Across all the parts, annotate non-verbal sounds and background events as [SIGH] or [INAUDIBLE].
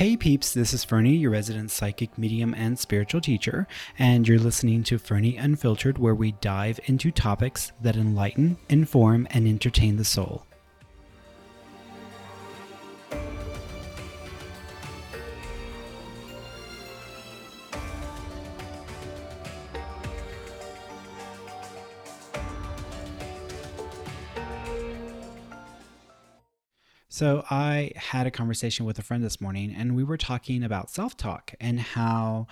Hey peeps, this is Fernie, your resident psychic, medium, and spiritual teacher, and you're listening to Fernie Unfiltered, where we dive into topics that enlighten, inform, and entertain the soul. So, I had a conversation with a friend this morning, and we were talking about self talk and how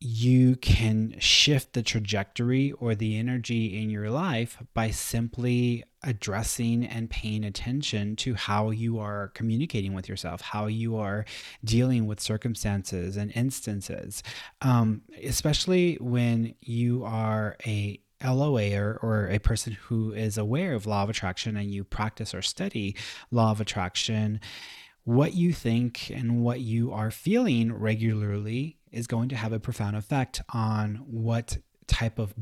you can shift the trajectory or the energy in your life by simply addressing and paying attention to how you are communicating with yourself, how you are dealing with circumstances and instances, um, especially when you are a LOA or, or a person who is aware of law of attraction and you practice or study law of attraction, what you think and what you are feeling regularly is going to have a profound effect on what type of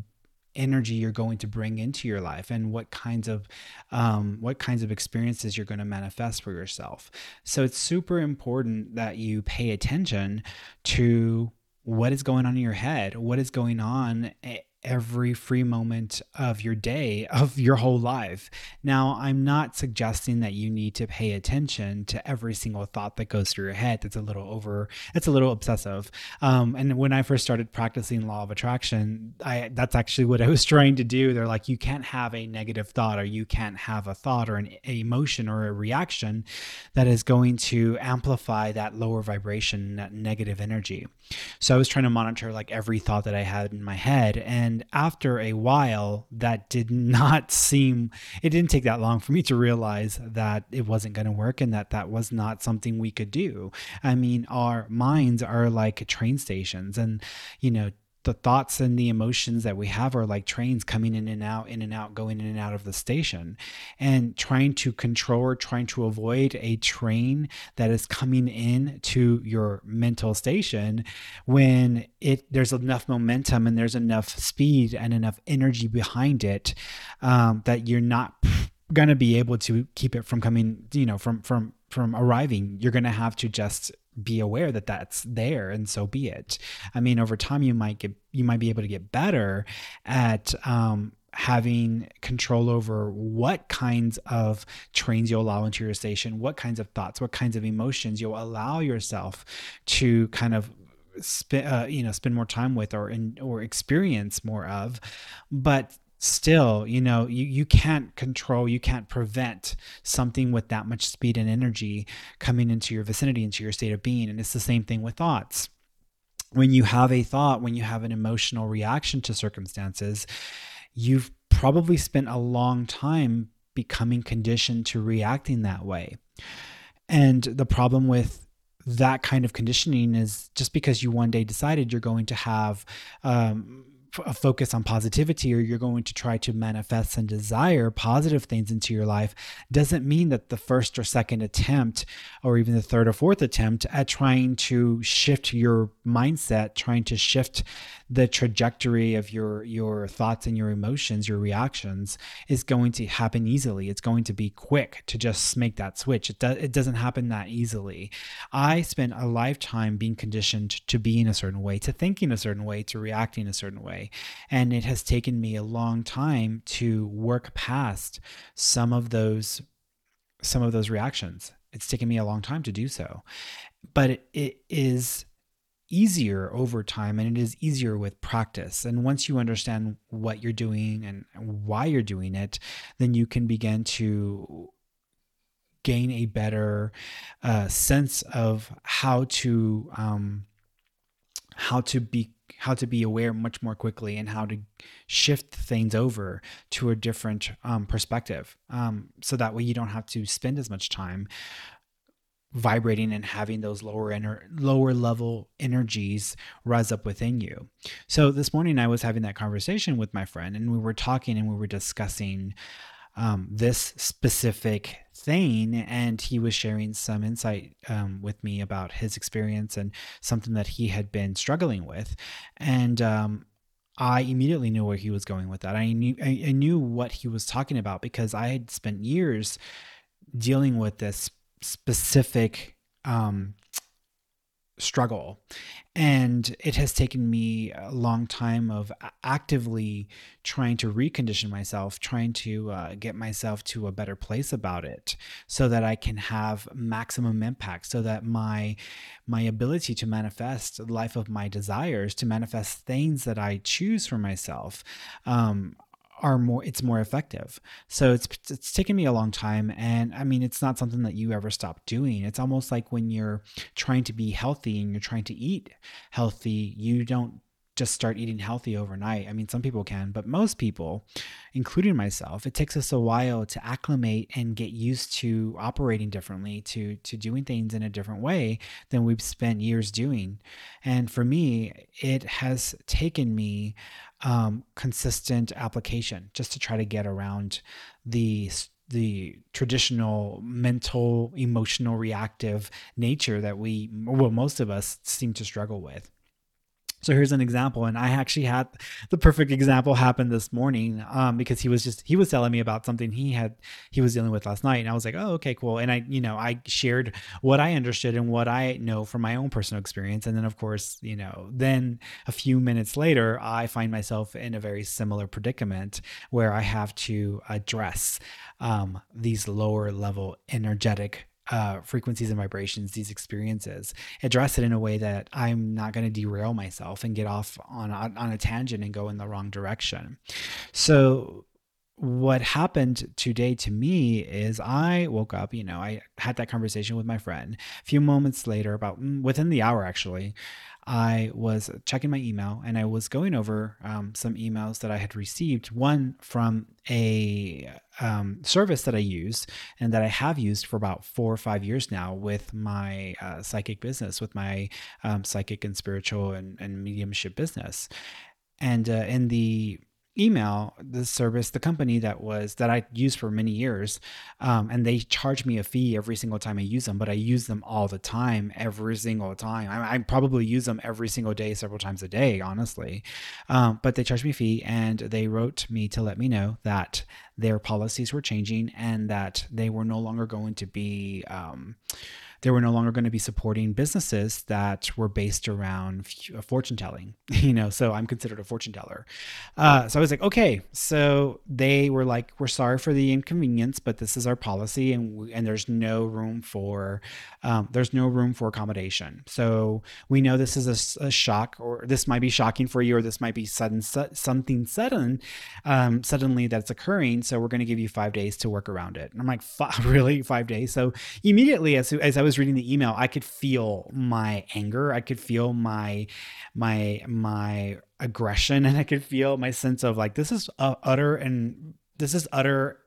energy you're going to bring into your life and what kinds of um, what kinds of experiences you're going to manifest for yourself. So it's super important that you pay attention to what is going on in your head what is going on eh, every free moment of your day, of your whole life. Now, I'm not suggesting that you need to pay attention to every single thought that goes through your head. That's a little over, it's a little obsessive. Um, and when I first started practicing law of attraction, I that's actually what I was [LAUGHS] trying to do. They're like, you can't have a negative thought, or you can't have a thought or an emotion or a reaction that is going to amplify that lower vibration, that negative energy. So I was trying to monitor like every thought that I had in my head. And and after a while, that did [LAUGHS] not seem, it didn't take that long for me to realize that it wasn't going to work and that that was not something we could do. I mean, our minds are like train stations and, you know, the thoughts and the emotions that we have are like trains coming in and out, in and out, going in and out of the station. And trying to control or trying to avoid a train that is coming in to your mental station when it there's enough momentum and there's enough speed and enough energy behind it um, that you're not going to be able to keep it from coming, you know, from from from arriving. You're going to have to just be aware that that's there and so be it. I mean over time you might get you might be able to get better at um, having control over what kinds of trains you'll allow into your station what kinds of thoughts what kinds of emotions you'll allow yourself to kind of spend uh, you know spend more time with or in, or experience more of. But still you know you, you can't control you can't prevent something with that much speed and energy coming into your vicinity into your state of being. And it's the same thing with thoughts. When you have a thought when you have an emotional reaction to circumstances you've probably spent a long time becoming conditioned to reacting that way. And the problem with that kind of conditioning is just because you one day decided you're going to have um, a focus on positivity or you're going to try to manifest and desire positive things into your life doesn't mean that the first or second attempt or even the third or fourth attempt at trying to shift your mindset trying to shift the trajectory of your your thoughts and your emotions your reactions is going to happen easily. It's going to be quick to just make that switch. It, do, it doesn't happen that easily. I spent a lifetime being conditioned to be in a certain way to thinking a certain way to reacting a certain way. And it has taken me a long time to work past some of those some of those reactions. It's taken me a long time to do so. But it, it is easier over time and it is easier with practice. And once you understand what you're doing and why you're doing it, then you can begin to gain a better uh, sense of how to um, how to be how to be aware much more quickly and how to shift things over to a different um, perspective um, so that way you don't have to spend as much time vibrating and having those lower inner lower level energies rise up within you. So this morning I was having that conversation with my friend and we were talking and we were discussing um, this specific thing and he was sharing some insight um, with me about his experience and something that he had been struggling with and um, I immediately knew where he was going with that. I knew I, I knew what he was talking about because I had spent years dealing with this specific um, struggle. And it has taken me a long time of actively trying to recondition myself trying to uh, get myself to a better place about it so that i can have maximum impact so that my my ability to manifest the life of my desires to manifest things that i choose for myself um, are more it's more effective so it's it's taken me a long time and i mean it's not something that you ever stop doing it's almost like when you're trying to be healthy and you're trying to eat healthy you don't just start eating healthy overnight. I mean, some people can, but most people, including myself, it takes us a while to acclimate and get used to operating differently, to to doing things in a different way than we've spent years doing. And for me, it has taken me um, consistent application just to try to get around the the traditional mental, emotional, reactive nature that we, well, most of us seem to struggle with. So here's an example, and I actually had the perfect example happen this morning um, because he was just he was telling me about something he had he was dealing with last night, and I was like, oh, okay, cool. And I, you know, I shared what I understood and what I know from my own personal experience, and then of course, you know, then a few minutes later, I find myself in a very similar predicament where I have to address um, these lower level energetic uh, frequencies and vibrations, these experiences, address it in a way that I'm not going to derail myself and get off on a, on a tangent and go in the wrong direction. So what happened today to me is I woke up, you know, I had that conversation with my friend. A few moments later, about mm, within the hour actually, I was checking my email and I was going over um, some emails that I had received. One from a um, service that I use and that I have used for about four or five years now with my uh, psychic business, with my um, psychic and spiritual and, and mediumship business. And uh, in the email the service the company that was that i used for many years um, and they charge me a fee every single time i use them but i use them all the time every single time. I, I probably use them every single day several times a day honestly. Um, but they charged me a fee and they wrote me to let me know that their policies were changing and that they were no longer going to be um, they were no longer going to be supporting businesses that were based around uh, fortune telling, [LAUGHS] you know, so I'm considered a fortune teller. Uh, so I was like, okay, so they were like, we're sorry for the inconvenience, but this is our policy and, we, and there's no room for, um, there's no room for accommodation. So we know this is a, a, shock or this might be shocking for you, or this might be sudden, su- something sudden, um, suddenly that's occurring. So we're going to give you five days to work around it. And I'm like, [LAUGHS] really five days? So immediately as, as I was was reading the email, I could feel my anger. I could feel my my my aggression, [LAUGHS] and I could feel my sense of like this is uh, utter and this is utter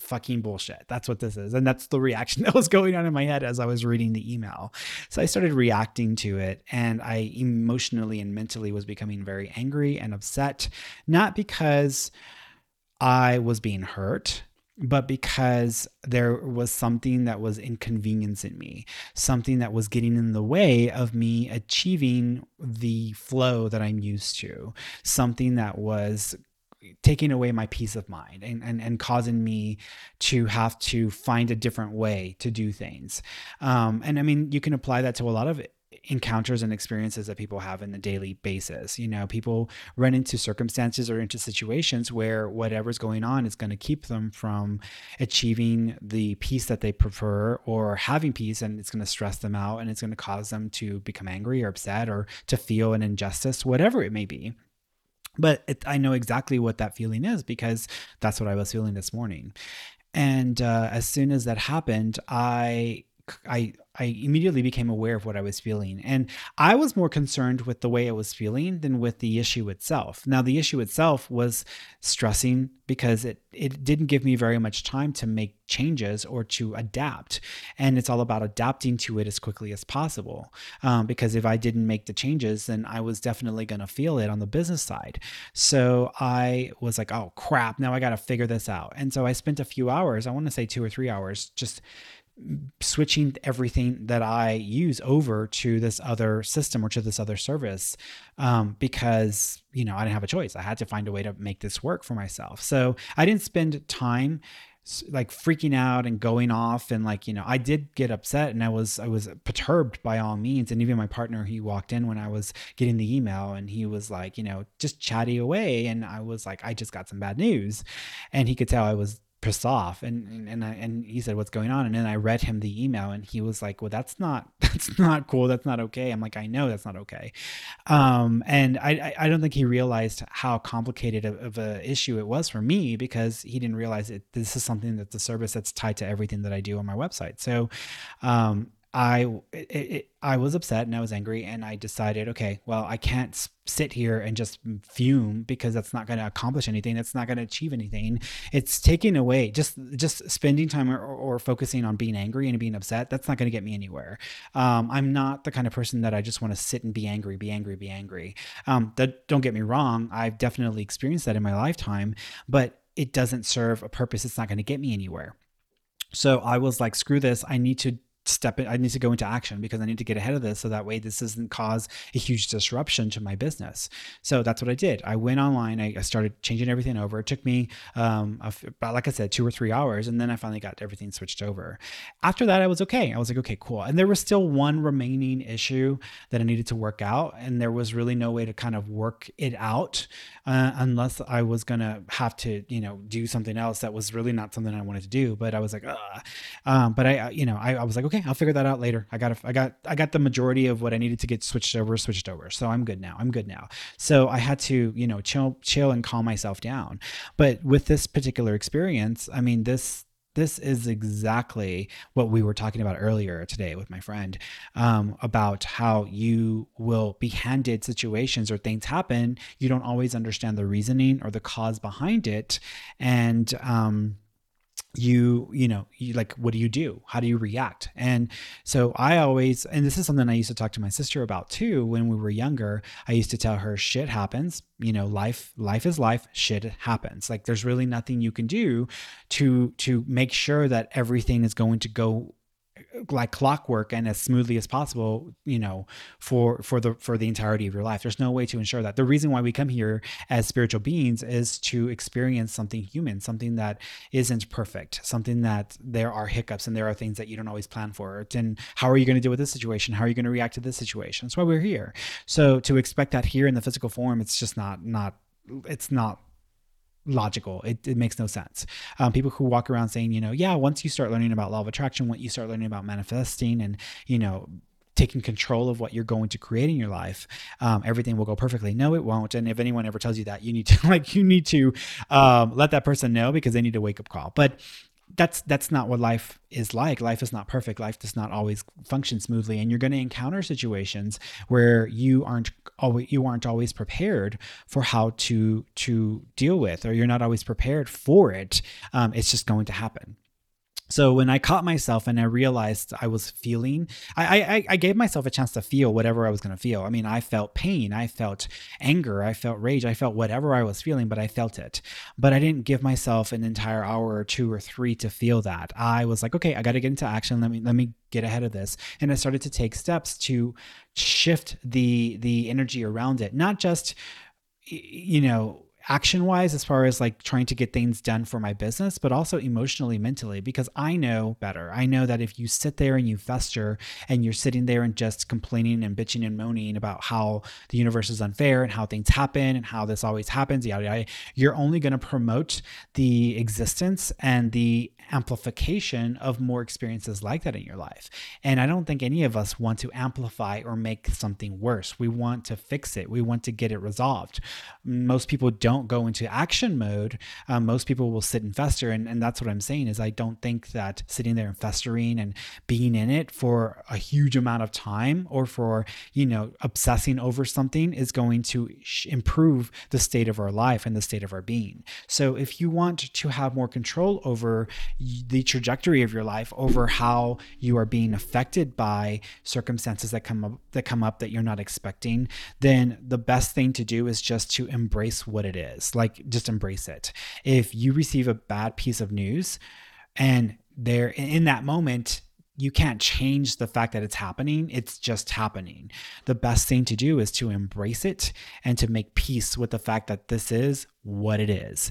fucking bullshit. That's what this is. And that's the reaction [LAUGHS] that was going on in my head as I was reading the email. So I started reacting to it and I emotionally and mentally was becoming very angry and upset, not because I was being hurt, but because there was something that was inconveniencing me, something that was getting in the way of me achieving the flow that I'm used to, something that was taking away my peace of mind and, and, and causing me to have to find a different way to do things. Um, and I mean, you can apply that to a lot of encounters and experiences that people have in the daily basis. You know, people run into circumstances or into situations where whatever's going on is going to keep them from achieving the peace that they prefer or having peace and it's going to stress them out and it's going to cause them to become angry or upset or to feel an injustice, whatever it may be. But it, I know exactly what that feeling is because that's what I was feeling this morning. And uh, as soon as that happened, I I I immediately became aware of what I was feeling. And I was more concerned with the way I was feeling than with the issue itself. Now, the issue itself was stressing because it, it didn't give me very much time to make changes or to adapt. And it's all about adapting to it as quickly as possible. Um, because if I didn't make the changes, then I was definitely going to feel it on the business side. So I was like, oh crap, now I got to figure this out. And so I spent a few hours, I want to say two or three hours, just switching everything that I use over to this other system or to this other service um, because you know I didn't have a choice. I had to find a way to make this work for myself. So I didn't spend time like freaking out and going off and like you know i did get upset and i was i was perturbed by all means and even my partner he walked in when i was getting the email and he was like you know just chatty away and i was like i just got some bad news and he could tell i was pissed off. And and I, and he said what's going on? And then I read him the email and he was like well that's not [LAUGHS] that's not cool. That's not okay. I'm like I know that's not okay. Um and I I don't think he realized how complicated of, of a issue it was for me because he didn't realize it this is something that's a service that's tied to everything that I do on my website. So um I it, it, I was upset and I was angry and I decided, okay, well, I can't sit here and just fume because that's not going to accomplish anything. That's not going to achieve anything. It's taking away just just spending time or, or focusing on being angry and being upset. That's not going to get me anywhere. Um, I'm not the kind of person that I just want to sit and be angry, be angry, be angry. Um, that don't get me wrong. I've definitely experienced that in my lifetime, but it doesn't serve a purpose. It's not going to get me anywhere. So I was like, screw this. I need to step in, I need to go into action because I need to get ahead of this so that way this doesn't cause a huge disruption to my business. So that's what I did. I went online, I, started changing everything over. It took me um, about, like I said, two or three hours, and then I finally got everything switched over. After that, I was okay. I was like, okay, cool. And there was still one remaining issue that I needed to work out, and there was really no way to kind of work it out uh, unless I was gonna have to, you know, do something else that was really not something I wanted to do. But I was like, um, but I, you know, I, I was like, okay okay, I'll figure that out later. I got I got I got the majority of what I needed to get switched over switched over. So I'm good now. I'm good now. So I had to, you know, chill chill and calm myself down. But with this particular experience, I mean, this this is exactly what we were talking about earlier today with my friend um, about how you will be handed situations or things happen you don't always understand the reasoning or the cause behind it and um, you you know you like what do you do? How do you react? And so i always and this is something i used to talk to my sister about too when we were younger. I used to tell her shit happens you know life life is life. Shit happens. Like there's really nothing you can do to to make sure that everything is going to go like clockwork and as smoothly as possible you know for for the for the entirety of your life. There's no way to ensure that. The reason why we come here as spiritual beings is to experience something human something that isn't perfect something that there are hiccups and there are things that you don't always plan for. And how are you going to deal with this situation? How are you going to react to this situation? That's why we're here. So to expect that here in the physical form it's just not not it's not logical. It, it makes no sense. Um, people who walk around saying, you know, yeah, once you start learning about law of attraction, once you start learning about manifesting and, you know, taking control of what you're going to create in your life, um, everything will go perfectly. No, it won't. And if anyone ever tells you that, you need to [LAUGHS] like you need to um, let that person know because they need a wake up call. But that's that's not what life is like. Life is not perfect. Life does not always function smoothly. And you're going to encounter situations where you aren't always you aren't always prepared for how to to deal with or you're not always prepared for it. Um, it's just going to happen so when I caught myself and I realized I was feeling, I, I, I gave myself a chance to feel whatever I was going to feel. I mean, I felt pain, I felt anger, I felt rage, I felt whatever I was feeling, but I felt it. But I didn't give myself an entire hour or two or three to feel that. I was like, okay, I got to get into action. Let me let me get ahead of this, and I started to take steps to shift the the energy around it, not just you know action wise as far as like trying to get things done for my business but also emotionally mentally because i know better. I know that if you sit there and you fester and you're sitting there and just complaining and bitching and moaning about how the universe is unfair and how things happen and how this always happens yada yada you're only going to promote the existence and the amplification of more experiences like that in your life. And I don't think any of us want to amplify or make something worse. We want to fix it, we want to get it resolved. Most people don't go into action mode. Um, most people will sit and fester. And, and that's what I'm saying is I don't think that sitting there and festering and being in it for a huge amount of time or for, you know, obsessing over something is going to improve the state of our life and the state of our being. So if you want to have more control over the trajectory of your life over how you are being affected by circumstances that come up that come up that you're not expecting then the best thing to do is just to embrace what it is like just embrace it if you receive a bad piece of news and there in that moment you can't change the fact that it's happening. It's just happening. The best thing to do is to embrace it and to make peace with the fact that this is what it is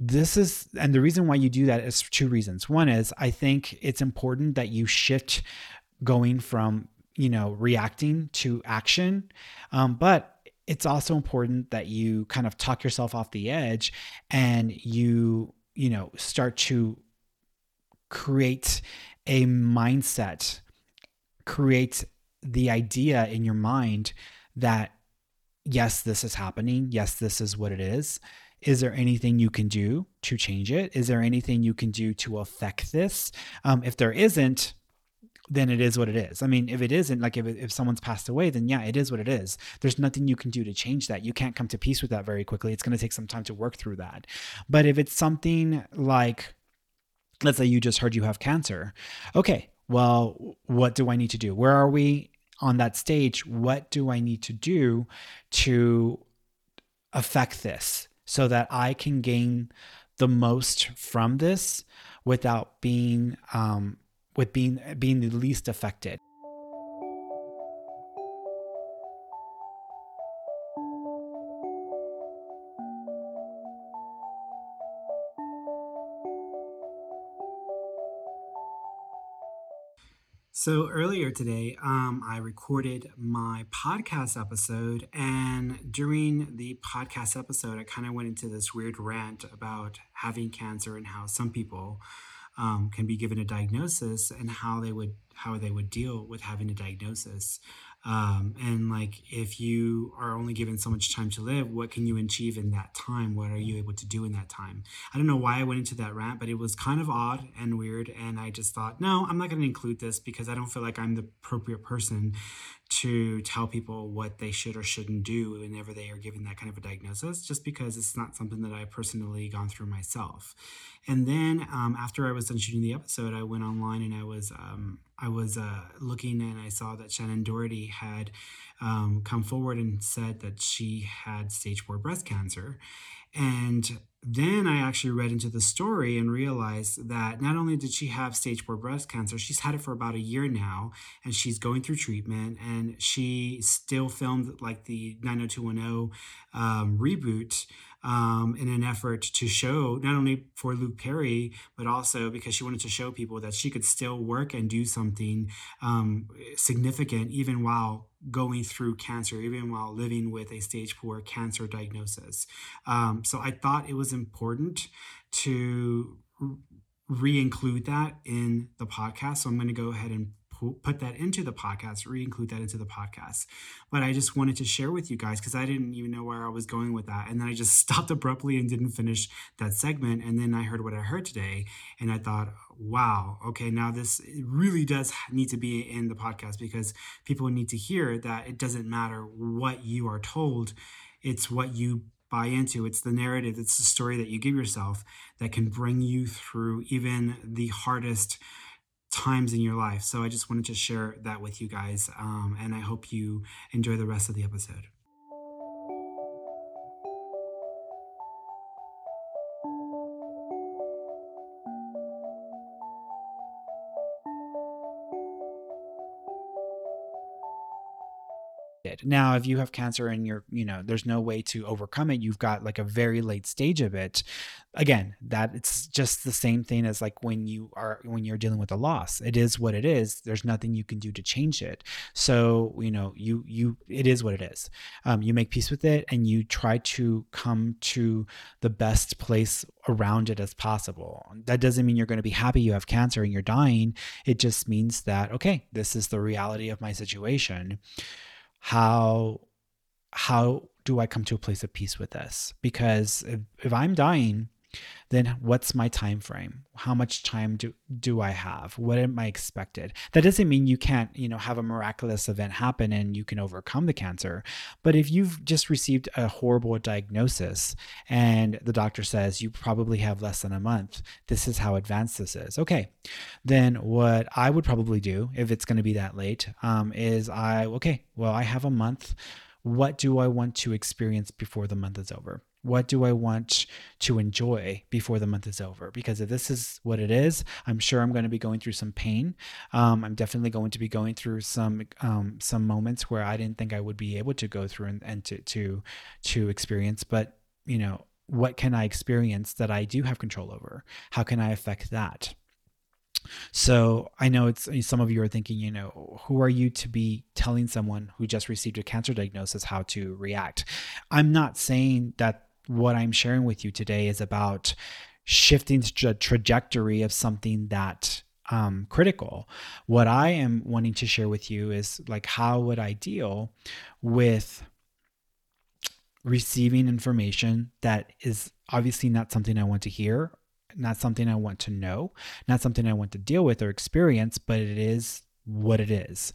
this is and the reason why you do that is two reasons. One is i think it's important that you shift going from you know reacting to action. Um, but it's also important that you kind of talk yourself off the edge and you you know start to create a mindset create the idea in your mind that yes this is happening. Yes this is what it is is there anything you can do to change it is there anything you can do to affect this um, if there isn't then it is what it is. I mean, if it isn't, like if, if someone's passed away, then yeah, it is what it is. There's nothing you can do to change that. You can't come to peace with that very quickly. It's going to take some time to work through that. But if it's something like, let's say you just heard you have cancer, okay, well, what do I need to do? Where are we on that stage? What do I need to do to affect this so that I can gain the most from this without being um, with being being the least affected. So earlier today, um, I recorded my podcast episode, and during the podcast episode, I kind of went into this weird rant about having cancer and how some people um, can be given a diagnosis and how they would how they would deal with having a diagnosis um, and like if you are only given so much time to live what can you achieve in that time? What are you able to do in that time? I don't know why i went into that rant but it was kind of odd and weird and i just thought no i'm not going to include this because i don't feel like i'm the appropriate person to tell people what they should or shouldn't do whenever they are given that kind of a diagnosis, just because it's not something that I personally gone through myself. And then um, after I was done shooting the episode, I went online and I was um, I was uh, looking and I saw that Shannen Doherty had um, come forward and said that she had stage four breast cancer, and then I actually read into the story and realized that not only did she have stage four breast cancer, she's had it for about a year now, and she's going through treatment. And she still filmed like the 90210 um, reboot um, in an effort to show not only for Luke Perry, but also because she wanted to show people that she could still work and do something um, significant even while going through cancer, even while living with a stage four cancer diagnosis. Um, so I thought it was important to re include that in the podcast. So I'm going to go ahead and put that into the podcast, re-include that into the podcast. But I just wanted to share with you guys because I didn't even know where I was going with that. And then I just [LAUGHS] stopped abruptly and didn't finish that segment. And then I heard what I heard today and I thought, wow, okay, now this really does need to be in the podcast because people need to hear that it doesn't matter what you are told, it's what you buy into. It's the narrative, it's the story that you give yourself that can bring you through even the hardest times in your life. So I just wanted to share that with you guys. Um, and I hope you enjoy the rest of the episode. Now, if you have cancer and you're, you know, there's no way to overcome it, you've got like a very late stage of it. Again, that it's just the same thing as like when you are when you're dealing with a loss. It is what it is. There's nothing you can do to change it. So, you know, you you it is what it is. Um, you make peace with it and you try to come to the best place around it as possible. That doesn't mean you're going to be happy you have cancer and you're dying. It just means that okay, this is the reality of my situation how how do I come to a place of peace with this? Because if, if I'm dying, then what's my time frame how much time do do i have? What am i expected? That doesn't mean you can't you know have a miraculous event happen and you can overcome the cancer but if you've just received a horrible diagnosis and the doctor says you probably have less than a month this is how advanced this is. Okay then what i would probably do if it's going to be that late um, is i okay well i have a month. What do i want to experience before the month is over what do I want to enjoy before the month is over? Because if this is what it is, I'm sure I'm going to be going through some pain. Um, I'm definitely going to be going through some um, some moments where I didn't think I would be able to go through and, and to to to experience. But you know, what can I experience that I do have control over? How can I affect that? So I know it's some of you are thinking, you know, who are you to be telling someone who just received a cancer diagnosis how to react? I'm not saying that what I'm sharing with you today is about shifting the trajectory of something that um, critical. What I am wanting to share with you is like, how would I deal with receiving information that is obviously not something I want to hear, not something I want to know, not something I want to deal with or experience, but it is what it is.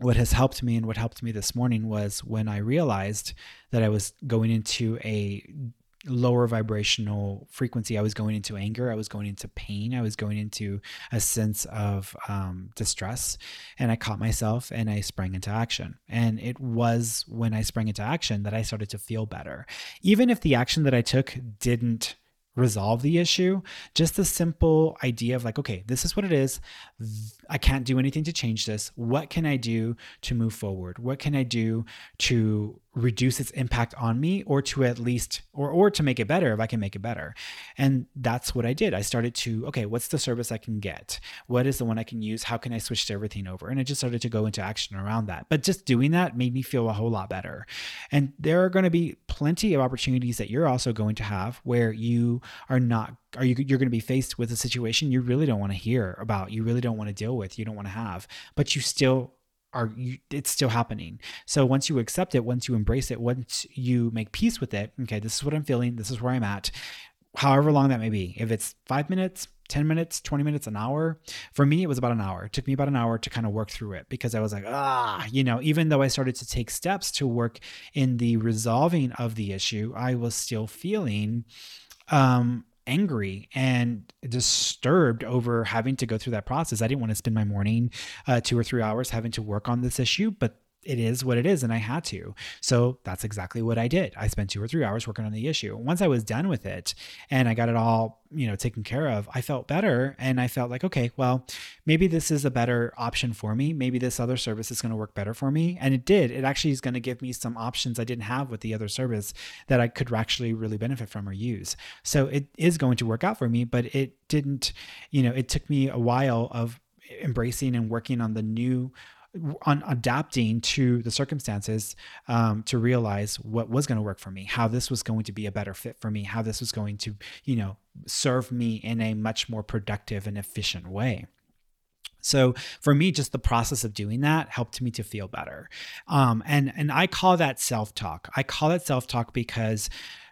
What has helped me and what helped me this morning was when I realized that I was going into a lower vibrational frequency. I was going into anger. I was going into pain. I was going into a sense of um, distress. And I caught myself and I sprang into action. And it was when I sprang into action that I started to feel better. Even if the action that I took didn't resolve the issue. Just the simple idea of like, okay, this is what it is. I can't do anything to change this. What can I do to move forward? What can I do to reduce its impact on me or to at least or or to make it better if I can make it better. And that's what I did. I started to okay, what's the service I can get? What is the one I can use? How can I switch everything over? And I just started to go into action around that. But just doing that made me feel a whole lot better. And there are going to be plenty of opportunities that you're also going to have where you are not are you you're going to be faced with a situation you really don't want to hear about, you really don't want to deal with, you don't want to have, but you still are you, it's still happening. So once you accept it, once you embrace it, once you make peace with it, okay, this is what I'm feeling, this is where I'm at, however long that may be. If it's five minutes, 10 minutes, 20 minutes, an hour. For me, it was about an hour. It took me about an hour to kind of work through it because I was like, ah, you know, even though I started to take steps to work in the resolving of the issue, I was still feeling um angry and disturbed over having to go through that process. I didn't want to spend my morning uh, two or three hours having to work on this issue, but it is what it is and I had to. So that's exactly what I did. I spent two or three hours working on the issue. Once I was done with it and I got it all, you know, taken care of, I felt better and I felt like, okay, well, maybe this is a better option for me. Maybe this other service is going to work better for me. And it did. It actually is going to give me some options I didn't have with the other service that I could actually really benefit from or use. So it is going to work out for me, but it didn't, you know, it took me a while of embracing and working on the new on adapting to the circumstances um, to realize what was going to work for me, how this was going to be a better fit for me, how this was going to, you know, serve me in a much more productive and efficient way. So for me, just the process of doing that helped me to feel better. Um, and and I call that self talk. I call it self talk because,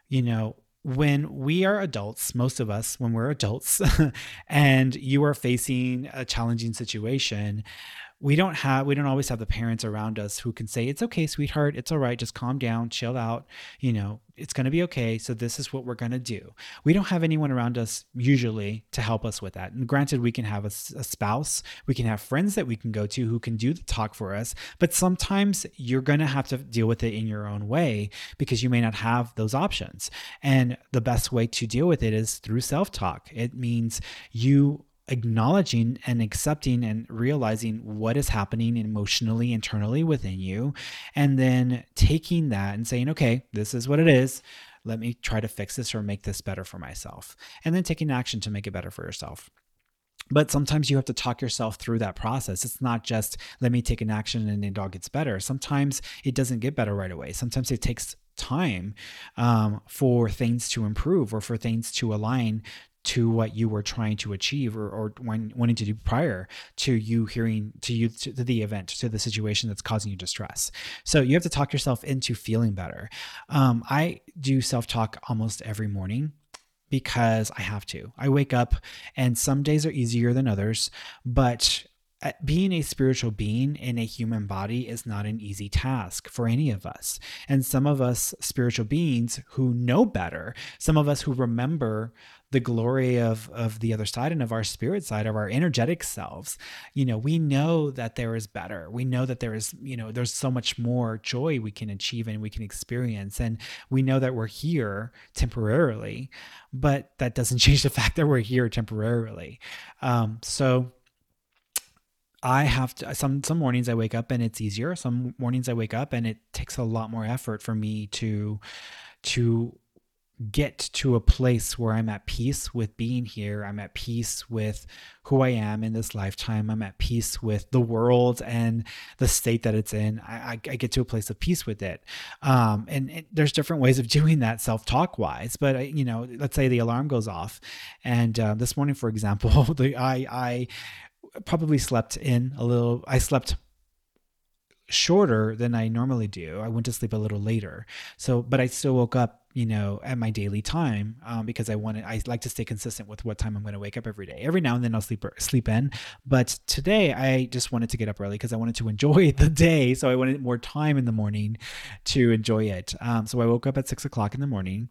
you know, when we are adults, most of us, when we're adults, [LAUGHS] and you are facing a challenging situation, we don't have we don't always have the parents around us who can say it's okay sweetheart. It's all right. Just calm down. Chill out. You know it's going to be okay. So this is what we're going to do. We don't have anyone around us usually to help us with that. And granted we can have a, a, spouse. We can have friends that we can go to who can do the talk for us. But sometimes you're going to have to deal with it in your own way because you may not have those options. And the best way to deal with it is through self-talk. It means you acknowledging and accepting and realizing what is happening emotionally internally within you and then taking that and saying okay this is what it is let me try to fix this or make this better for myself and then taking action to make it better for yourself but sometimes you have to talk yourself through that process. It's not just let me take an action and it all gets better. Sometimes it doesn't get better right away. Sometimes it takes time um, for things to improve or for things to align to what you were trying to achieve or, or when, wanting to do prior to you hearing to you to the event to the situation that's causing you distress so you have to talk yourself into feeling better um, i do self-talk almost every morning because I have to. I wake up and some days are easier than others, but uh, being a spiritual being in a human body is not an easy task for any of us. And some of us spiritual beings who know better, some of us who remember the glory of of the other side and of our spirit side of our energetic selves. You know we know that there is better. We know that there is you know there's so much more joy we can achieve and we can experience. And we know that we're here temporarily but that doesn't [LAUGHS] change the fact that we're here temporarily. Um, so I have to some some mornings I wake up and it's easier. Some mornings I wake up and it takes a lot more effort for me to to get to a place where I'm at peace with being here. I'm at peace with who I am in this lifetime. I'm at peace with the world and the state that it's in. I, I, get to a place of peace with it. Um, and there's different ways of [LAUGHS] doing that self talk wise. But, I, you know, let's say the alarm goes off. And uh, this morning, for example, [LAUGHS] the, I, I probably slept in a little, I slept shorter than I normally do. I went to sleep a little later. So, but I still woke up you know, at my daily time um, because I want to, I like to stay consistent with what time I'm going to wake up every day. Every now and then I'll sleep sleep in, but today I just wanted to get up early because I wanted to enjoy [LAUGHS] the day. So I wanted more time in the morning to enjoy it. Um, so I woke up at six o'clock in the morning,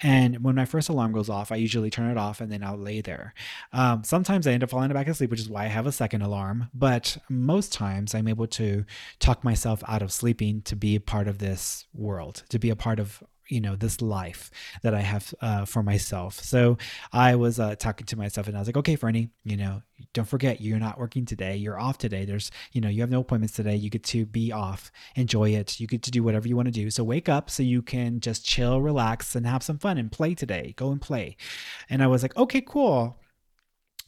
and when my first alarm goes off, I usually turn it off and then I'll lay there. Um, sometimes I end up falling back asleep, which is why I have a second alarm. But most times I'm able to talk myself out of sleeping to be a part of this world, to be a part of you know this life that I have uh, for myself. So I was uh, talking to myself, and I was like, okay, Fernie, you know, don't forget you're not working today. You're off today. There's you know you have no appointments today. You get to be off, enjoy it. You get to do whatever you want to do. So wake up so you can just chill, relax, and have some fun and play today. Go and play. And I was like, okay, cool.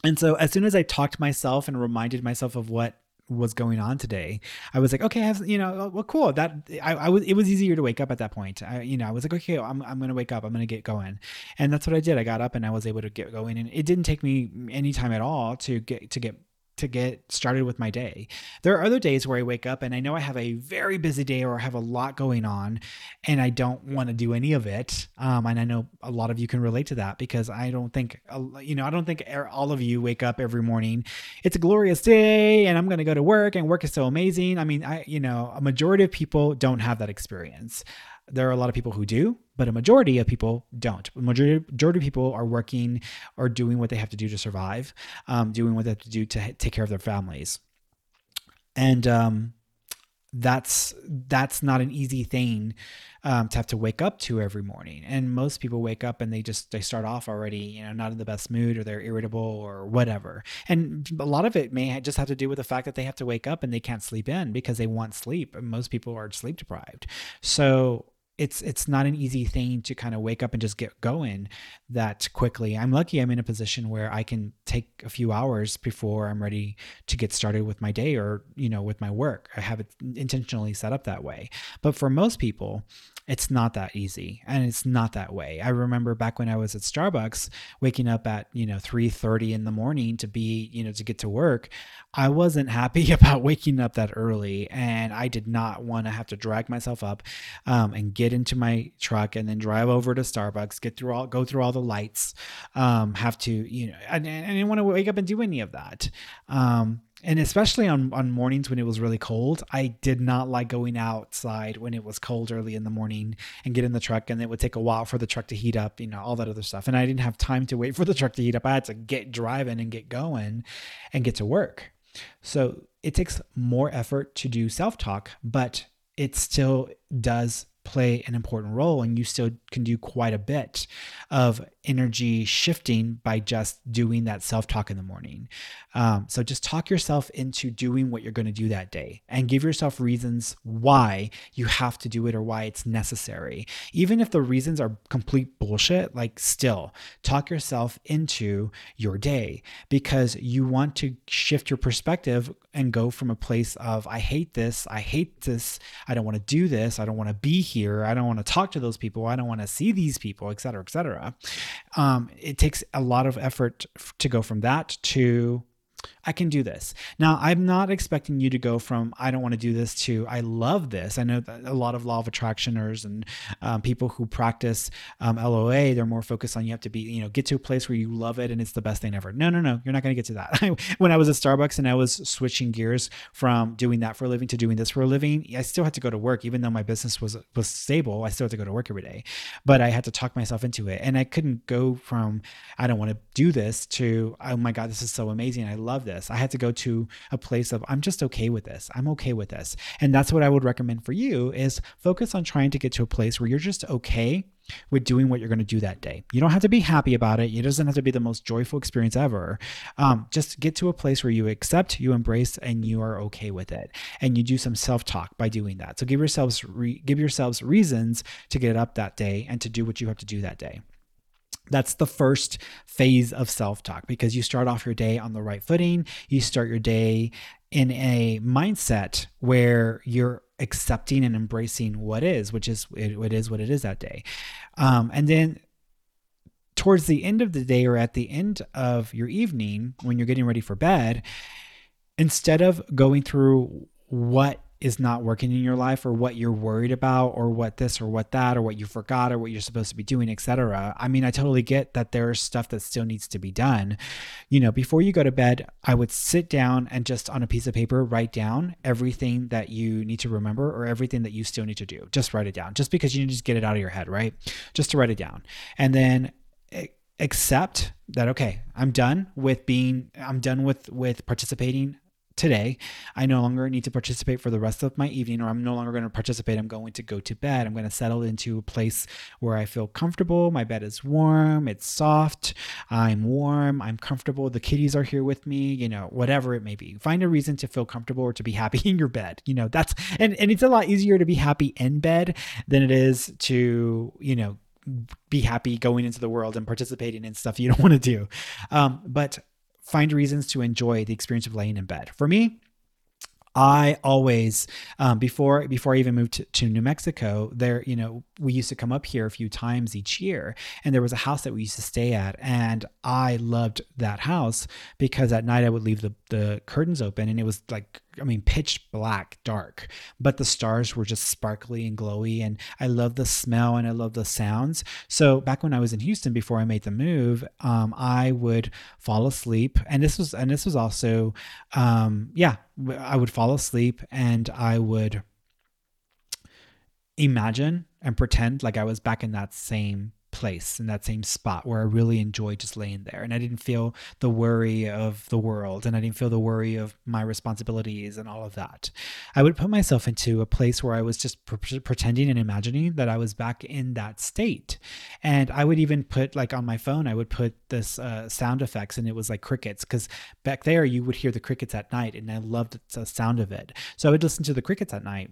And so as soon as I talked myself and reminded myself of what was going on today, I was like, okay, I have, you know, oh, well, cool. That I, I was, it was easier to wake up at that point. I, you know, I was like, okay, I'm, I'm going to wake up. I'm going to get going. And that's what I did. I got up and I was able to get going and it didn't take me any time at all to get, to get to get started with my day. There are other days where I wake up and I know I have a very busy day or I have a lot going on and I don't want to do any of it. Um, and I know a lot of you can relate to that because I don't think, you know, I don't think all of you wake up every morning. It's a glorious day and I'm going to go to work and work is so amazing. I mean, I, you know, a majority of people don't have that experience. There are a lot of people who do, but a majority of people don't. A majority, majority of people are working or doing what they have to do to survive, um, doing what they have to do to take care of their families. And um, that's that's not an easy thing um, to have to wake up to every morning and most people wake up and they just they start off already you know not in the best mood or they're irritable or whatever and a lot of it may just have to do with the fact that they have to wake up and they can't sleep in because they want sleep most people are sleep deprived so it's it's not an easy thing to kind of wake up and just get going that quickly. I'm lucky I'm in a position where I can take a few hours before I'm ready to get started with my day or, you know, with my work. I have it intentionally set up that way. But for most people, it's not that easy and it's not that way. I remember back when I was at Starbucks waking up at, you know, 3:30 in the morning to be, you know, to get to work. I wasn't happy [LAUGHS] about waking up that early and I did not want to have to drag myself up um, and get into my truck and then drive over to Starbucks, get through all, go through all the lights, um, have to, you know, I, I didn't want to wake up and do any of that. Um, and especially on, on mornings when it was really cold, I did not like going outside when it was cold early in the morning and get in the truck and it would take a while for the truck to heat up, you know, all that other stuff. And I didn't have time to wait [LAUGHS] for the truck to heat up. I had to get driving and get going and get to work. So it takes more effort to do self talk, but it still does play an important role and you still can do quite a bit of energy shifting by just doing that self talk in the morning. Um, so just talk yourself into doing what you're going to do that day and give yourself reasons why you have to do it or why it's necessary. Even if the reasons are complete bullshit, like still talk yourself into your day because you want to shift your perspective and go from a place of, I hate this, I hate this, I don't want to do this, I don't want to be here, I don't want to talk to those people, I don't want to see these people, et cetera, et cetera um, it takes a lot of effort to go from that to I can do this. Now, I'm not expecting you to go from I don't want to do this to I love this. I know a lot of law of attractioners and um, people who practice um, LOA, they're more focused on you have to be, you know, get to a place where you love it and it's the best thing ever. No, no, no, you're not going to get to that. [LAUGHS] when I was at Starbucks and I was switching gears from doing that for a living to doing this for a living, I still had to go to work, even though my business was was stable. I still had to go to work every day, but I had to talk myself into it, and I couldn't go from I don't want to do this to oh my god, this is so amazing, I love this this. I had to go to a place of I'm just okay with this. I'm okay with this. And that's what I would recommend for you is focus on trying to get to a place where you're just okay with doing what you're going to do that day. You don't have to be happy about it. It doesn't have to be the most joyful experience ever. Um, just get to a place where you accept, you embrace, and you are okay with it. And you do some self-talk by doing that. So give yourselves re- give yourselves reasons to get up that day and to do what you have to do that day. That's the first phase of self talk because you start off your day on the right footing. You start your day in a mindset where you're accepting and embracing what is, which is it, it is what it is that day. Um, and then towards the end of the day or at the end of your evening, when you're getting ready for bed, instead of going through what is not working in your life or what you're worried about or what this or what that or what you forgot or what you're supposed to be doing etc i mean i totally get that there's stuff that still needs to be done. You know before you go to bed i would sit down and just on a piece of paper write down everything that you need to remember or everything that you still need to do. Just write it down just because you need to get it out of your head right? Just to write it down. And then accept that okay i'm done with being i'm done with with participating today. I no longer need to participate for the rest of my evening, or I'm no longer going to participate. I'm going to go to bed. I'm going to settle into a place where I feel comfortable. My bed is warm, it's soft. I'm warm, I'm comfortable. The kitties are here with me, you know, whatever it may be. Find a reason to feel comfortable or to be happy [LAUGHS] in your bed. You know, that's, and, and it's a lot easier to be happy in bed than it is to, you know, be happy going into the world and participating in stuff you don't want to do. Um, but find reasons to enjoy the experience of laying in bed. For me, I always um, before before I even moved to, to, New Mexico, there you know we used to come up here a few times each year, and there was a house that we used to stay at, and I loved that house because at night I would leave the the curtains open, and it was like I mean, pitch black, dark, but the stars were just sparkly and glowy. And I love the smell and I love the sounds. So back when I was in Houston before I made the move, um, I would fall asleep. And this was, and this was also, um, yeah, I would fall asleep and I would imagine and pretend like I was back in that same place in that same spot where I really enjoyed just laying there. And I didn't feel the worry of the world and I didn't feel the worry of my responsibilities and all of that. I would put myself into a place where I was just pre- pretending and imagining that I was back in that state. And I would even put, like on my phone, I would put this uh, sound effects and it was like crickets because back there you would hear the crickets at night and I loved the sound of it. So I would listen to the crickets at night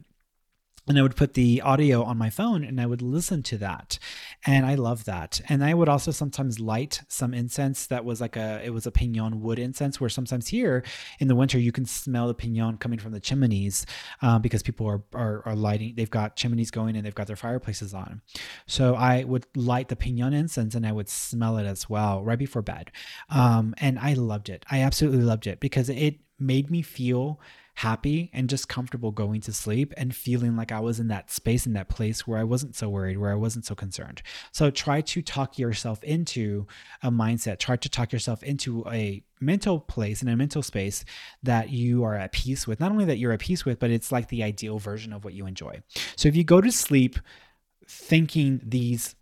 and I would put the audio on my phone and I would listen to that. And I love that. And I would also sometimes light some incense that was like a, it was a pinon wood incense where sometimes here in the winter you can smell the pinon coming from the chimneys uh, because people are, are, are, lighting, they've got chimneys going and they've got their fireplaces on. So I would light the pinon incense and I would smell it as well right before bed. Um, and I loved it. I absolutely loved it because it made me feel happy and just comfortable going to sleep and feeling like I was in that space, in that place where I wasn't so worried, where I wasn't so concerned. So try to talk yourself into a mindset, try to talk yourself into a mental place in a mental space that you are at peace with. Not only that you're at peace with, but it's like the ideal version of what you enjoy. So if you go to sleep thinking these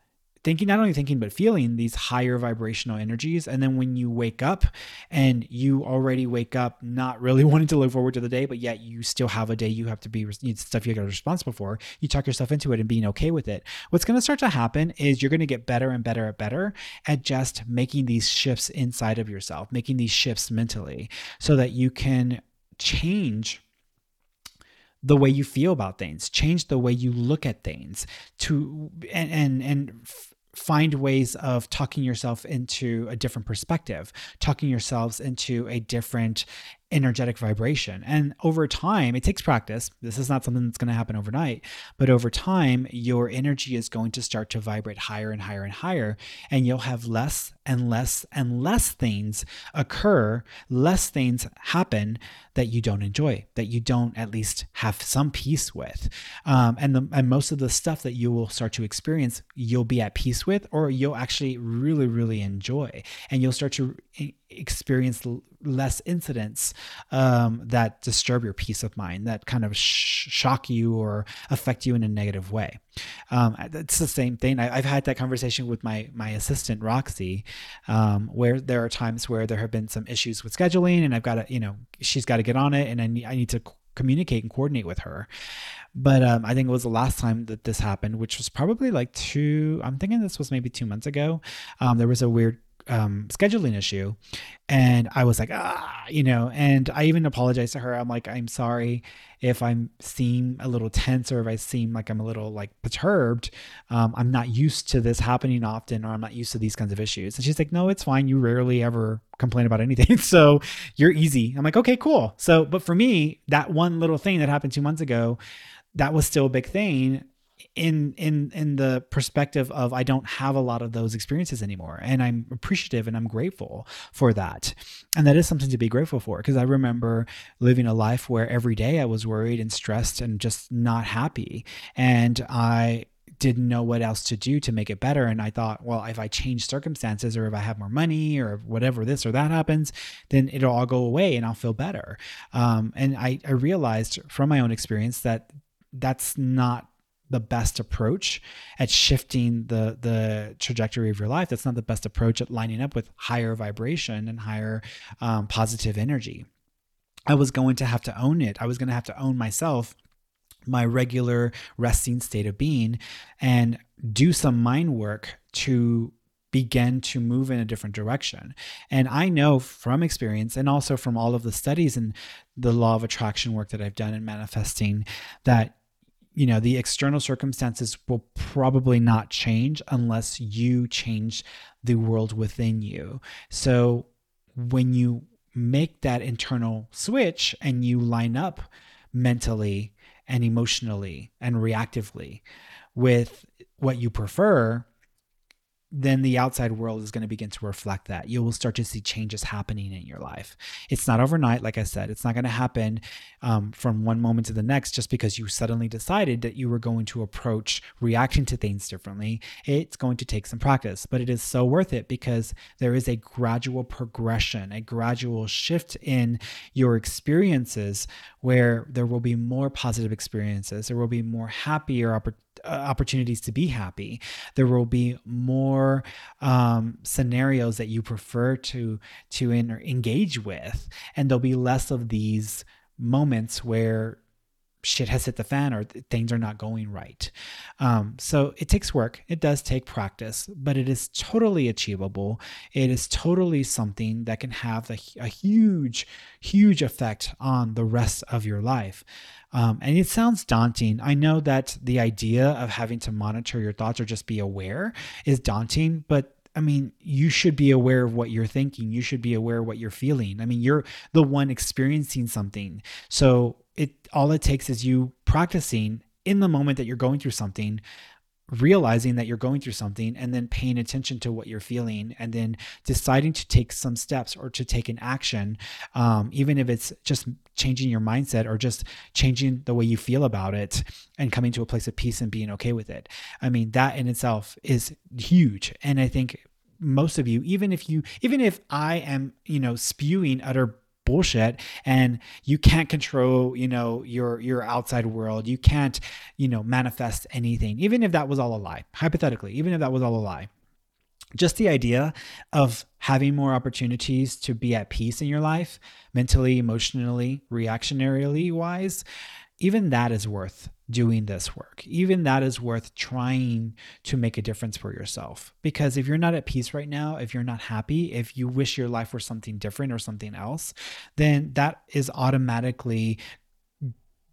thinking not only thinking but feeling these higher vibrational energies. And then when you wake up and you already wake up not really [LAUGHS] wanting to look forward to the day but yet you still have a day you have to be stuff you got responsible for you talk yourself into it and being okay with it. What's going to start to happen is you're going to get better and better and better at just making these shifts inside of yourself making these shifts mentally so that you can change the way you feel about things change the way you look at things to and and and find ways of talking yourself into a different perspective, talking yourselves into a different energetic vibration. And over time, it takes practice. This is not something that's going to happen overnight, but over time, your energy is going to start to vibrate higher and higher and higher, and you'll have less and less and less things occur, less things happen that you don't enjoy, that you don't at least have some peace with. Um, and, the, and most of the stuff that you will start to experience, you'll be at peace with, or you'll actually really, really enjoy. And you'll start to experience less incidents um, that disturb your peace of mind, that kind of sh- shock you or affect you in a negative way. Um, it's the same thing. I, have had that conversation with my my assistant Roxy, um, where there are times where there have been some issues with scheduling, and I've got to, you know, she's got to get on it, and I need, I need to communicate and coordinate with her. But um, I think it was the last time that this happened, which was probably like two. I'm thinking this was maybe two months ago. Um, there was a weird um, scheduling issue. And I was like, ah, you know, and I even apologized to her. I'm like, I'm sorry if I'm seem a little tense or if I seem like I'm a little like perturbed. Um, I'm not used to this happening often, or I'm not used to these kinds of issues. And she's like, no, it's fine. You rarely ever complain about anything. [LAUGHS] so you're easy. I'm like, okay, cool. So, but for me, that one little thing that happened two months ago, that was still a big thing in in in the perspective of I don't have a lot of those experiences anymore and I'm appreciative and I'm grateful for that. And that is something to be grateful for because I remember living a life where every day I was worried and stressed and just not happy and I didn't know what else to do to make it better and I thought, well, if I change circumstances or if I have more money or whatever this or that happens, then it'll all go away and I'll feel better. Um, and I, I realized from my own experience that that's not the best approach at shifting the the trajectory of your life. That's not the best approach at lining up with higher vibration and higher um, positive energy. I was going to have to own it. I was going to have to own myself my regular resting state of being and do some mind work to begin to move in a different direction. And I know from experience and also from all of the studies and the law of attraction work that I've done in manifesting that you know the external circumstances will probably not change unless you change the world within you. So when you make that internal switch and you line up mentally and emotionally and reactively with what you prefer then the outside world is going to begin to reflect that. You will start to see changes happening in your life. It's not overnight, like I said. It's not going to happen um, from one moment to the next just because you suddenly decided that you were going to approach reacting to things differently. It's going to take some practice, but it is so worth it because there is a gradual progression, a gradual shift in your experiences where there will be more positive experiences. There will be more happier opportunities uh, opportunities to be happy. There will be more um, scenarios that you prefer to to in, engage with, and there'll be less of these moments where shit has hit the fan or things are not going right. Um, so it takes work. It does take practice, but it is totally achievable. It is totally something that can have a, a huge, huge effect on the rest of your life. Um, and it sounds daunting. I know that the idea of having to monitor your thoughts or just be aware is daunting, but I mean, you should be aware of what you're thinking. You should be aware of what you're feeling. I mean, you're the one experiencing something. So it all it takes is you practicing in the moment that you're going through something realizing that you're going through something and then paying attention to what you're feeling and then deciding to take some steps or to take an action um, even if it's just changing your mindset or just changing the way you feel about it and coming to a place of peace and being okay with it i mean that in itself is huge and i think most of you even if you even if i am you know spewing utter bullshit and you can't control you know your your outside world you can't you know manifest anything even if that was all a lie hypothetically even if that was all a lie. Just the idea of having more opportunities to be at peace in your life mentally emotionally reactionarily wise even that is worth doing this work. Even that is worth trying to make a difference for yourself. Because if you're not at peace right now, if you're not happy, if you wish your life were something different or something else, then that is automatically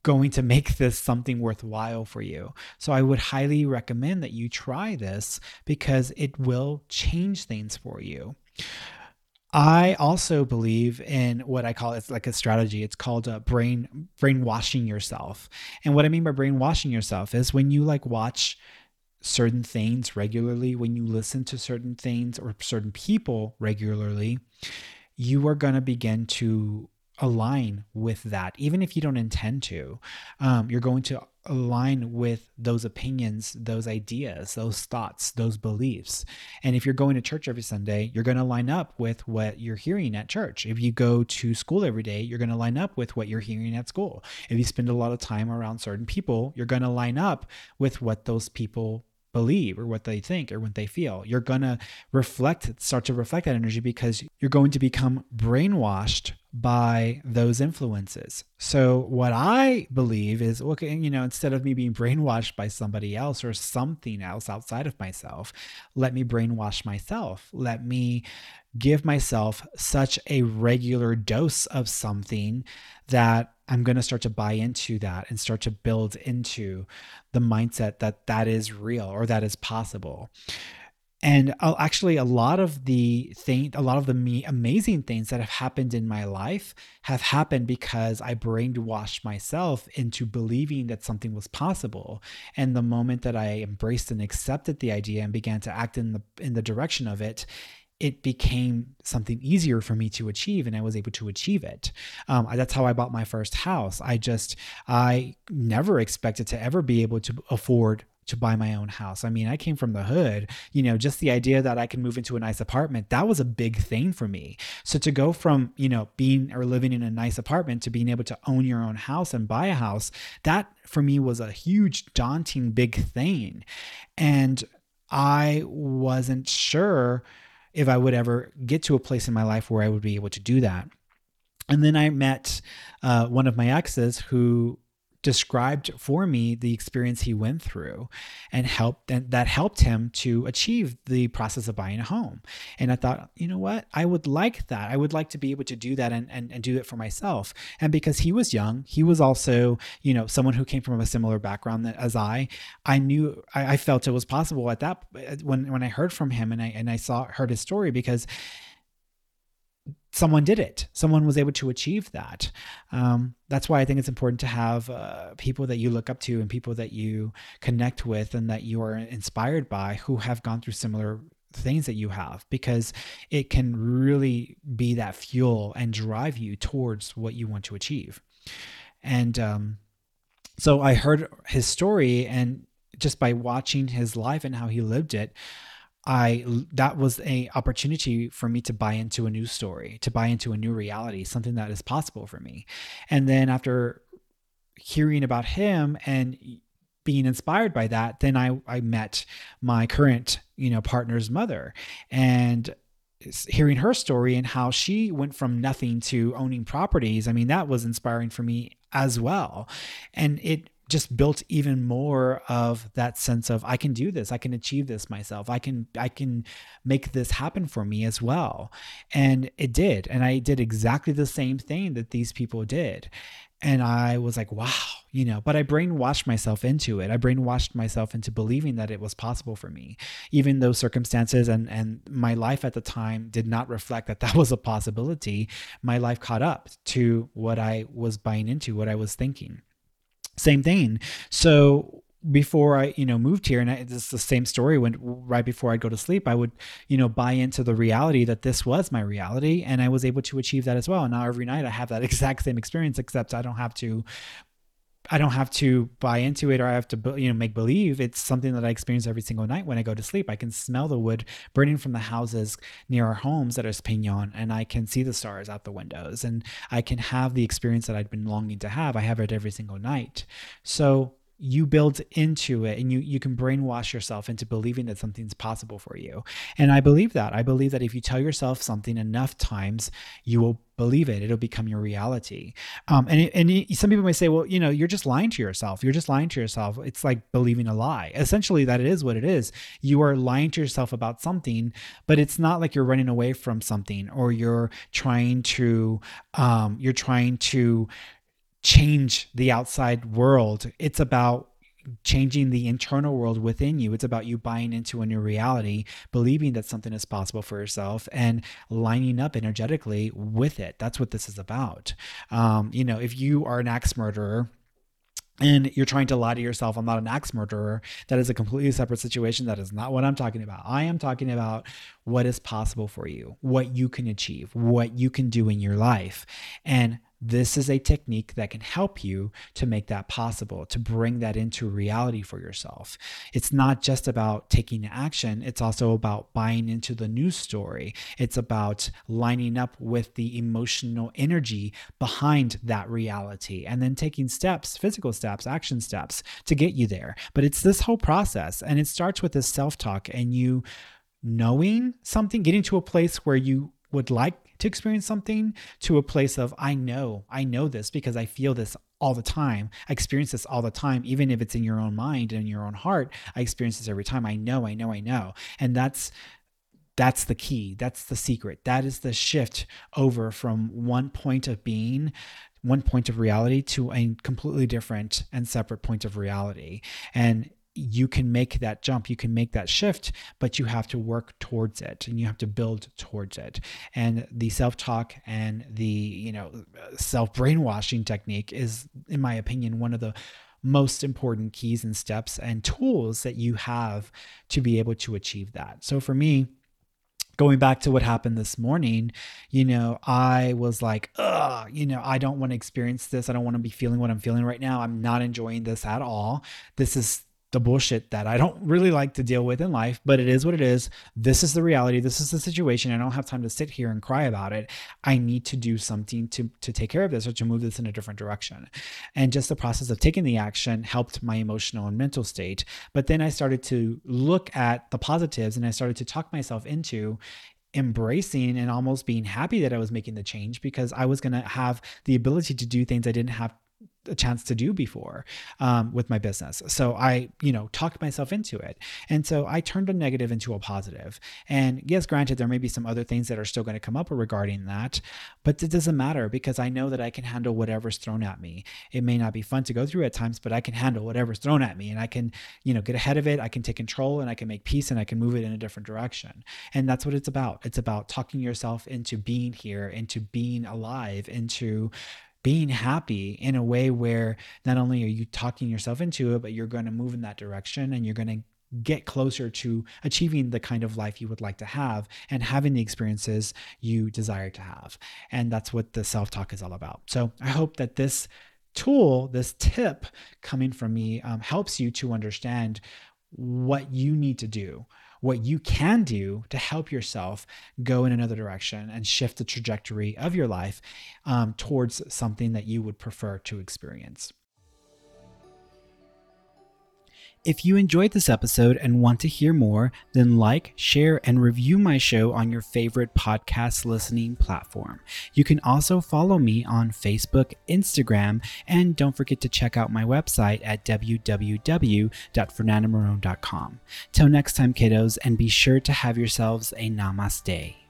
going to make [LAUGHS] this something worthwhile for you. So I would highly recommend that you try this because it will change things for you. I also believe in what I call it's like a strategy. It's called uh, brain brainwashing yourself. And what I mean by brainwashing yourself is when you like watch certain things regularly, when you listen to certain things or certain people regularly, you are going to begin to align with that, even if you don't intend to. Um, you're going to align with those opinions, those ideas, those thoughts, those beliefs. And if you're going to church every Sunday, you're going to line up with what you're hearing at church. If you go to school every day, you're going to line up with what you're hearing at school. If you spend a lot of time around certain people, you're going to line up with what those people believe or what they think or what they feel. You're going to reflect, start to reflect that energy because you're going to become brainwashed by those influences. So, what I believe is okay, you know, instead of me being brainwashed by somebody else or something else outside of myself, let me brainwash myself. Let me give myself such a regular dose of something that I'm going to start to buy into that and start to build into the mindset that that is real or that is possible. And actually, a lot of the thing, a lot of the amazing things that have happened in my life have happened because I brainwashed myself into believing that something was possible. And the moment that I embraced and accepted the idea and began to act in the in the direction of it, it became something easier for me to achieve and I was able to achieve it. Um, that's how I bought my first house. I just, I never expected to ever be able to afford to buy my own house. I mean, I came from the hood, you know, just the idea that I can move into a nice apartment, that was a big thing for me. So to go from, you know, being or living in a nice apartment to being able to own your own house and buy a house, that for me was a huge, daunting, big thing. And I wasn't sure if I would ever get to a place in my life where I would be able to do that. And then I met uh, one of my exes who described for me the experience he went through and helped and that helped him to achieve the process of buying a home. And i thought you know what? I would like that. I would like to be able to do that and, and, and do it for myself. And because he was young he was also you know someone who came from a similar background as i i knew i, I felt it was possible at that when when i heard from him and i and i saw heard his story because someone did it. Someone was able to achieve that. Um, that's why I think it's important to have uh, people that you look up to and people that you connect with and that you are inspired by who have gone through similar things that you have because it can really be that fuel and drive you towards what you want to achieve. And um, so I heard his story, and just by watching his life and how he lived it, I that was a opportunity for me to buy into a new story, to buy into a new reality, something that is possible for me. And then after hearing about him and being inspired by that, then I I met my current, you know, partner's mother and hearing her story and how she went from nothing to owning properties. I mean, that was inspiring for me as well. And it just built even more of that sense of I can do this, I can achieve this myself. I can I can make this happen for me as well. And it did. And I did exactly the same thing that these people did. And I was like, wow, you know, but I brainwashed myself into it. I brainwashed myself into believing that it was possible for me, even though circumstances and, and my life at the time did not reflect that [LAUGHS] that was a possibility. My life caught up to what I was buying into, what I was thinking same thing. So before I, you know, moved here, and I, it's the same story. When right before I'd go to sleep, I would, you know, buy into the reality that this was my reality, and I was able to achieve that as well. And now every night I have that [LAUGHS] exact same experience, except I don't have to I don't have to buy into it or I have to you know make believe it's something that I experience every single night when I go to sleep. I can smell the wood burning from the houses near our homes at Espignon and I can see the stars out the windows and I can have the experience that I'd been longing to have. I have it every single night. So you build into it and you you can brainwash yourself into believing that something's possible for you. And i believe that. I believe that if you tell yourself something enough times you will believe it. It'll become your reality. Um, and, and some people may say well you know you're just lying to yourself. You're just lying to yourself. It's like believing a lie. Essentially that it is what it is. You are lying to yourself about something but it's not like you're running away from something or you're trying to um, you're trying to change the outside world. It's about changing the internal world within you. It's about you buying into a new reality, believing that something is possible for yourself, and lining up energetically with it. That's what this is about. Um, you know, if you are an axe murderer, and you're trying to lie to yourself, I'm not an axe murderer. That is a completely separate situation. That is not what I'm talking about. I am talking about what is possible for you, what you can achieve, what you can do in your life. And this is a technique that can help you to make that possible, to bring that into reality for yourself. It's not just about taking action, it's also about buying into the news story. It's about lining up with the emotional energy behind that reality and then taking steps, physical steps, action steps to get you there. But it's this whole process and it starts with this self talk and you knowing something, getting to a place where you would like to experience something to a place of I know, I know this because I feel this all the time. I experience this all the time, even if it's in your own mind and in your own heart. I experience this every time. I know, I know, I know. And that's that's the key. That's the secret. That is the shift over from one point of being one point of reality to a completely different and separate point of reality. And you can make that jump, you can make that shift, but you have to work towards it and you have to build towards it. And the self-talk and the, you know, self-brainwashing technique is in my opinion one of the most important keys and steps and tools that you have to be able to achieve that. So for me, going back to what happened this morning, you know, I was like, ugh, you know, I don't want to experience this. I don't want to be feeling what I'm feeling right now. I'm not enjoying this at all. This is the bullshit that I don't really like to deal with in life, but it is what it is. This is the reality. This is the situation. I don't have time to sit here and cry about it. I need to do something to to take care of this or to move this in a different direction. And just the process of taking the action helped my emotional and mental state. But then I started to look at the positives and I started to talk myself into embracing and almost being happy that I was making the change because I was going to have the ability to do things I didn't have a chance to do before um, with my business. So I, you know, talked myself into it. And so I turned a negative into a positive. And yes, granted, there may be some other things that are still going to come up regarding that, but it doesn't matter because I know that I can handle whatever's thrown at me. It may not be fun to go through at times, but I can handle whatever's thrown at me and I can, you know, get ahead of it. I can take control and I can make peace and I can move it in a different direction. And that's what it's about. It's about talking yourself into being here, into being alive, into being happy in a way where not only are you talking yourself into it, but you're going to move in that direction and you're going to get closer to achieving the kind of life you would like to have and having the experiences you desire to have. And that's what the self talk is all about. So I hope that this tool, this tip coming from me, um, helps you to understand what you need to do what you can do to help yourself go in another direction and shift the trajectory of your life um, towards something that you would prefer to experience. If you enjoyed this episode and want to hear more, then like, share, and review my show on your favorite podcast listening platform. You can also follow me on Facebook, Instagram, and don't forget to check out my website at www.fernandomarone.com. Till next time, kiddos, and be sure to have yourselves a namaste.